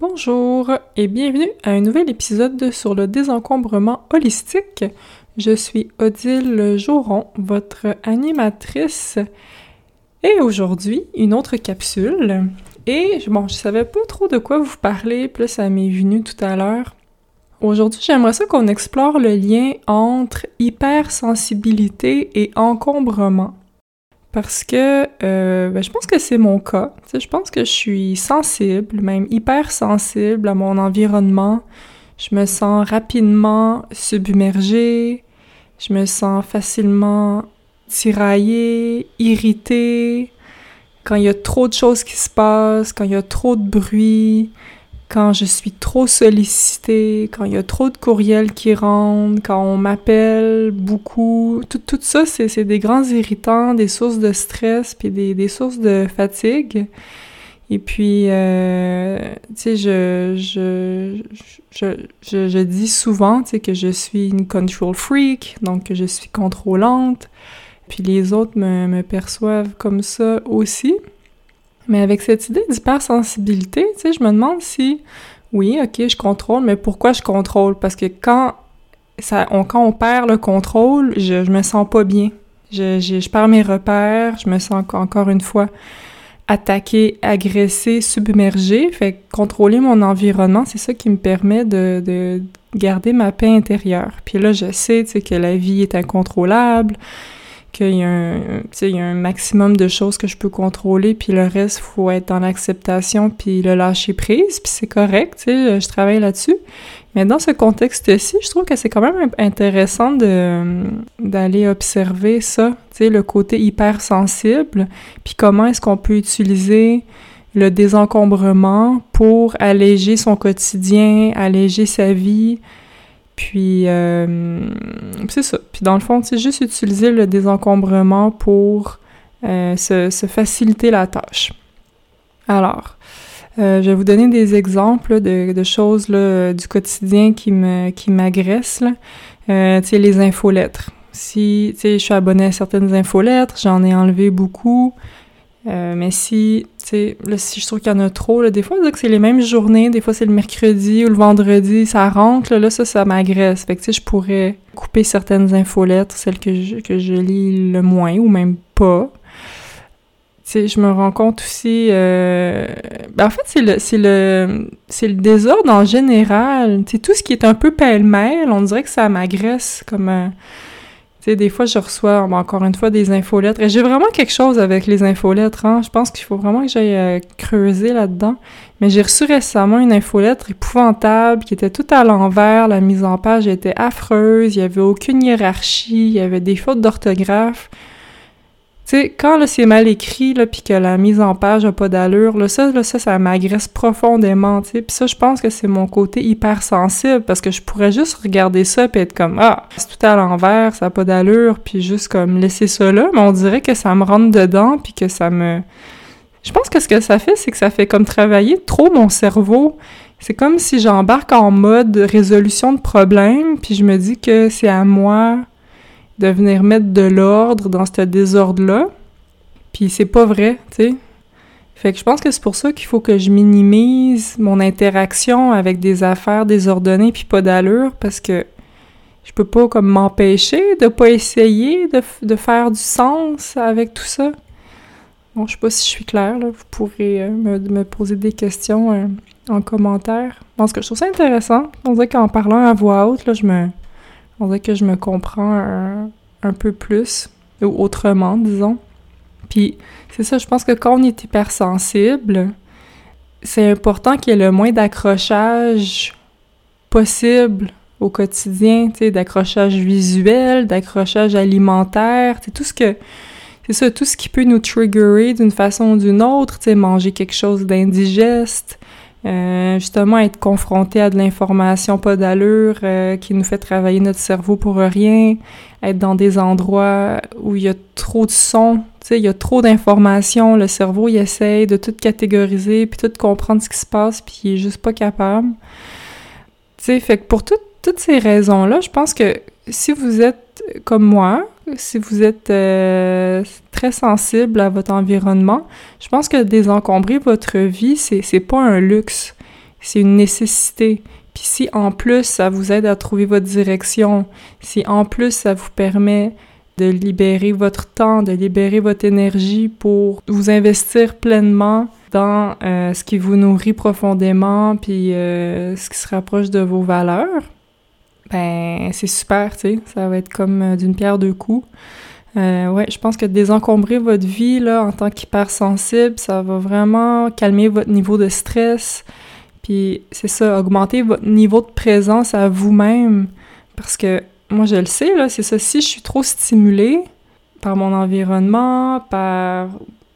Bonjour et bienvenue à un nouvel épisode sur le désencombrement holistique. Je suis Odile Joron, votre animatrice. Et aujourd'hui, une autre capsule. Et bon, je savais pas trop de quoi vous parler, plus ça m'est venu tout à l'heure. Aujourd'hui, j'aimerais ça qu'on explore le lien entre hypersensibilité et encombrement. Parce que euh, ben, je pense que c'est mon cas. je pense que je suis sensible, même hyper sensible à mon environnement. Je me sens rapidement submergée. Je me sens facilement tiraillée, irritée. Quand il y a trop de choses qui se passent, quand il y a trop de bruit, quand je suis trop sollicitée, quand il y a trop de courriels qui rentrent, quand on m'appelle beaucoup, tout, tout ça, c'est des grands irritants, des sources de stress, puis des, des sources de fatigue. Et puis, euh, tu sais, je, je, je, je, je dis souvent, tu sais, que je suis une control freak, donc que je suis contrôlante. Puis les autres me, me perçoivent comme ça aussi. Mais avec cette idée d'hypersensibilité, tu sais, je me demande si, oui, ok, je contrôle, mais pourquoi je contrôle? Parce que quand, ça, on, quand on perd le contrôle, je, je me sens pas bien. Je, je, je perds mes repères, je me sens encore une fois attaquée, agressée, submergée. Fait contrôler mon environnement, c'est ça qui me permet de, de garder ma paix intérieure. Puis là, je sais, que la vie est incontrôlable, qu'il y, a un, y a un maximum de choses que je peux contrôler, puis le reste, faut être dans l'acceptation, puis le lâcher prise, puis c'est correct, tu sais, je travaille là-dessus. Mais dans ce contexte-ci, je trouve que c'est quand même intéressant d'aller observer ça, tu sais, le côté hypersensible, puis comment est-ce qu'on peut utiliser le désencombrement pour alléger son quotidien, alléger sa vie, puis, euh, c'est ça. Puis, dans le fond, c'est juste utiliser le désencombrement pour euh, se, faciliter la tâche. Alors, euh, je vais vous donner des exemples de, choses là, du quotidien qui me qui m'agressent. tu sais, les infolettres. Si, tu sais, je suis abonnée à certaines infolettres, j'en ai enlevé beaucoup. Euh, mais si, tu sais, si je trouve qu'il y en a trop, là, des fois, que c'est les mêmes journées, des fois, c'est le mercredi ou le vendredi, ça rentre, là, ça, ça m'agresse. Fait que, tu sais, je pourrais couper certaines infolettres, celles que je, que je lis le moins ou même pas. Tu sais, je me rends compte aussi... Euh... Ben, en fait, c'est le, c'est le, c'est le désordre en général. Tu tout ce qui est un peu pêle-mêle, on dirait que ça m'agresse comme... tu sais, des fois, je reçois, encore une fois, des infolettres. Et j'ai vraiment quelque chose avec les infolettres, hein. Je pense qu'il faut vraiment que j'aille euh, creuser là-dedans. Mais j'ai reçu récemment une infolettre épouvantable qui était tout à l'envers. La mise en page était affreuse. Il y avait aucune hiérarchie. Il y avait des fautes d'orthographe. Quand là, c'est mal écrit, là, puis que la mise en page a pas d'allure, là, ça, ça, ça m'agresse profondément, tu. Puis ça, je pense que c'est mon côté hypersensible, parce que je pourrais juste regarder ça puis être comme, ah, c'est tout à l'envers, ça a pas d'allure, puis juste comme laisser ça là, mais on dirait que ça me rentre dedans, puis que ça me... Je pense que ce que ça fait, c'est que ça fait comme travailler trop mon cerveau. C'est comme si j'embarque en mode résolution de problème, puis je me dis que c'est à moi de venir mettre de l'ordre dans ce désordre-là. Puis c'est pas vrai, tu sais. Fait que je pense que c'est pour ça qu'il faut que je minimise mon interaction avec des affaires désordonnées puis pas d'allure parce que je peux pas comme m'empêcher de pas essayer de, de, faire du sens avec tout ça. Bon, je sais pas si je suis claire, là. Vous pourrez euh, me, poser des questions euh, en commentaire. Bon, que je trouve ça intéressant, on dirait qu'en parlant à voix haute, là, je me, on dirait que je me comprends un, peu plus, ou autrement, disons. Puis c'est ça, je pense que quand on est hypersensible, c'est important qu'il y ait le moins d'accrochage possible au quotidien, tu sais, d'accrochage visuel, d'accrochage alimentaire, c'est tout ce que c'est ça, tout ce qui peut nous triggerer d'une façon ou d'une autre, tu sais, manger quelque chose d'indigeste, euh, justement, être confronté à de l'information pas d'allure euh, qui nous fait travailler notre cerveau pour rien, être dans des endroits où il y a trop de sons, il y a trop d'informations, le cerveau, il essaye de tout catégoriser, puis tout comprendre ce qui se passe, puis il est juste pas capable. Tu sais, fait que pour toutes ces raisons-là, je pense que si vous êtes comme moi, si vous êtes euh, très sensible à votre environnement, je pense que désencombrer votre vie, c'est, c'est pas un luxe. c'est une nécessité. Puis si en plus ça vous aide à trouver votre direction, si en plus ça vous permet de libérer votre temps, de libérer votre énergie pour vous investir pleinement dans euh, ce qui vous nourrit profondément, puis euh, ce qui se rapproche de vos valeurs, ben c'est super, tu sais, ça va être comme euh, d'une pierre deux coups. ouais, je pense que désencombrer votre vie là en tant qu'hypersensible, ça va vraiment calmer votre niveau de stress, puis c'est ça, augmenter votre niveau de présence à vous-même. Parce que moi, je le sais, là, c'est ça. Si je suis trop stimulée par mon environnement, par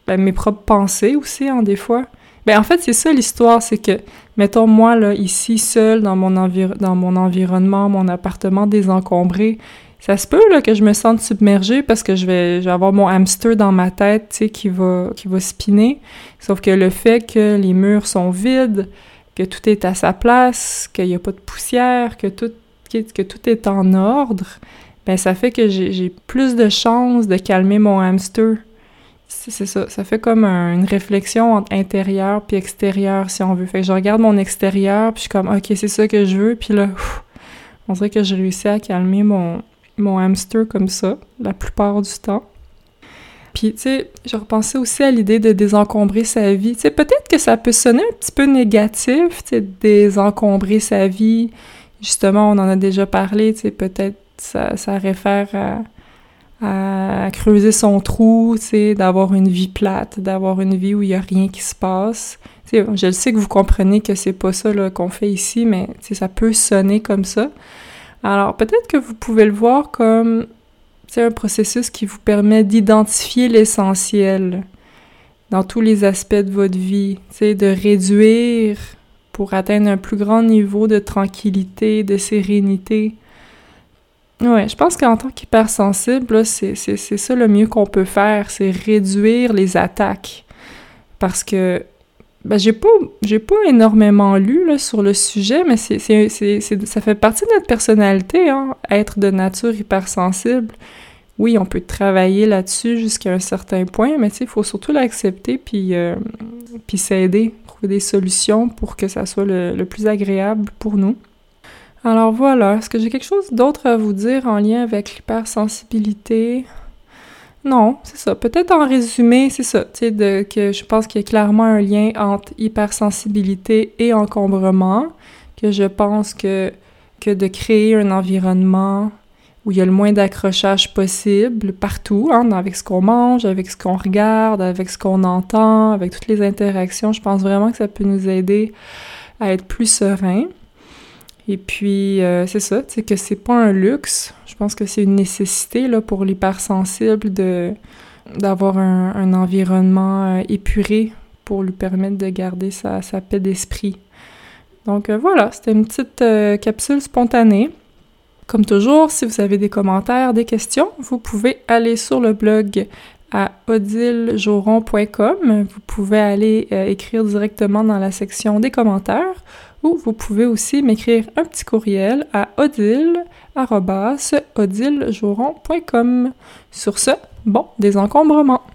ben, mes propres pensées aussi, hein, des fois. Ben, en fait, c'est ça l'histoire, c'est que, mettons, moi, là, ici, seule, dans mon, dans mon environnement, mon appartement désencombré, ça se peut, là, que je me sente submergée parce que je vais, je avoir mon hamster dans ma tête, tu sais, qui va, qui va spinner. Sauf que le fait que les murs sont vides, que tout est à sa place, qu'il n'y a pas de poussière, que tout, que tout est en ordre, ben ça fait que j'ai plus de chances de calmer mon hamster. C'est ça, ça fait comme une réflexion entre intérieur puis extérieur, si on veut. Fait que je regarde mon extérieur, puis je suis comme, OK, c'est ça que je veux, puis là, on dirait que j'ai réussi à calmer mon, mon hamster comme ça, la plupart du temps. Puis, tu sais, je repensais aussi à l'idée de désencombrer sa vie. Tu sais, peut-être que ça peut sonner un petit peu négatif, tu sais, désencombrer sa vie. Justement, on en a déjà parlé, tu sais, peut-être ça, ça réfère à, à, creuser son trou, d'avoir une vie plate, d'avoir une vie où il n'y a rien qui se passe. Je sais que vous comprenez que c'est pas ça qu'on fait ici, mais ça peut sonner comme ça. Alors, peut-être que vous pouvez le voir comme un processus qui vous permet d'identifier l'essentiel dans tous les aspects de votre vie, de réduire pour atteindre un plus grand niveau de tranquillité, de sérénité. Ouais, je pense qu'en tant qu'hypersensible, c'est ça le mieux qu'on peut faire, c'est réduire les attaques. Parce que ben, j'ai pas pas énormément lu là, sur le sujet, mais c'est ça fait partie de notre personnalité, hein, être de nature hypersensible oui, on peut travailler là-dessus jusqu'à un certain point, mais il faut surtout l'accepter puis, euh, puis s'aider, trouver des solutions pour que ça soit le, plus agréable pour nous. Alors voilà, est-ce que j'ai quelque chose d'autre à vous dire en lien avec l'hypersensibilité? Non, c'est ça. Peut-être en résumé, c'est ça, tu sais, que je pense qu'il y a clairement un lien entre hypersensibilité et encombrement, que je pense que, que de créer un environnement où il y a le moins d'accrochage possible partout, hein, avec ce qu'on mange, avec ce qu'on regarde, avec ce qu'on entend, avec toutes les interactions. Je pense vraiment que ça peut nous aider à être plus serein. Et puis, euh, c'est ça, c'est que c'est pas un luxe. Je pense que c'est une nécessité là, pour l'hypersensible de d'avoir un, environnement euh, épuré pour lui permettre de garder sa, sa paix d'esprit. Donc euh, voilà, c'était une petite capsule spontanée. Comme toujours, si vous avez des commentaires, des questions, vous pouvez aller sur le blog à odilejauron.com. Vous pouvez aller écrire directement dans la section des commentaires ou vous pouvez aussi m'écrire un petit courriel à odile.odilejauron.com. Sur ce, bon désencombrement!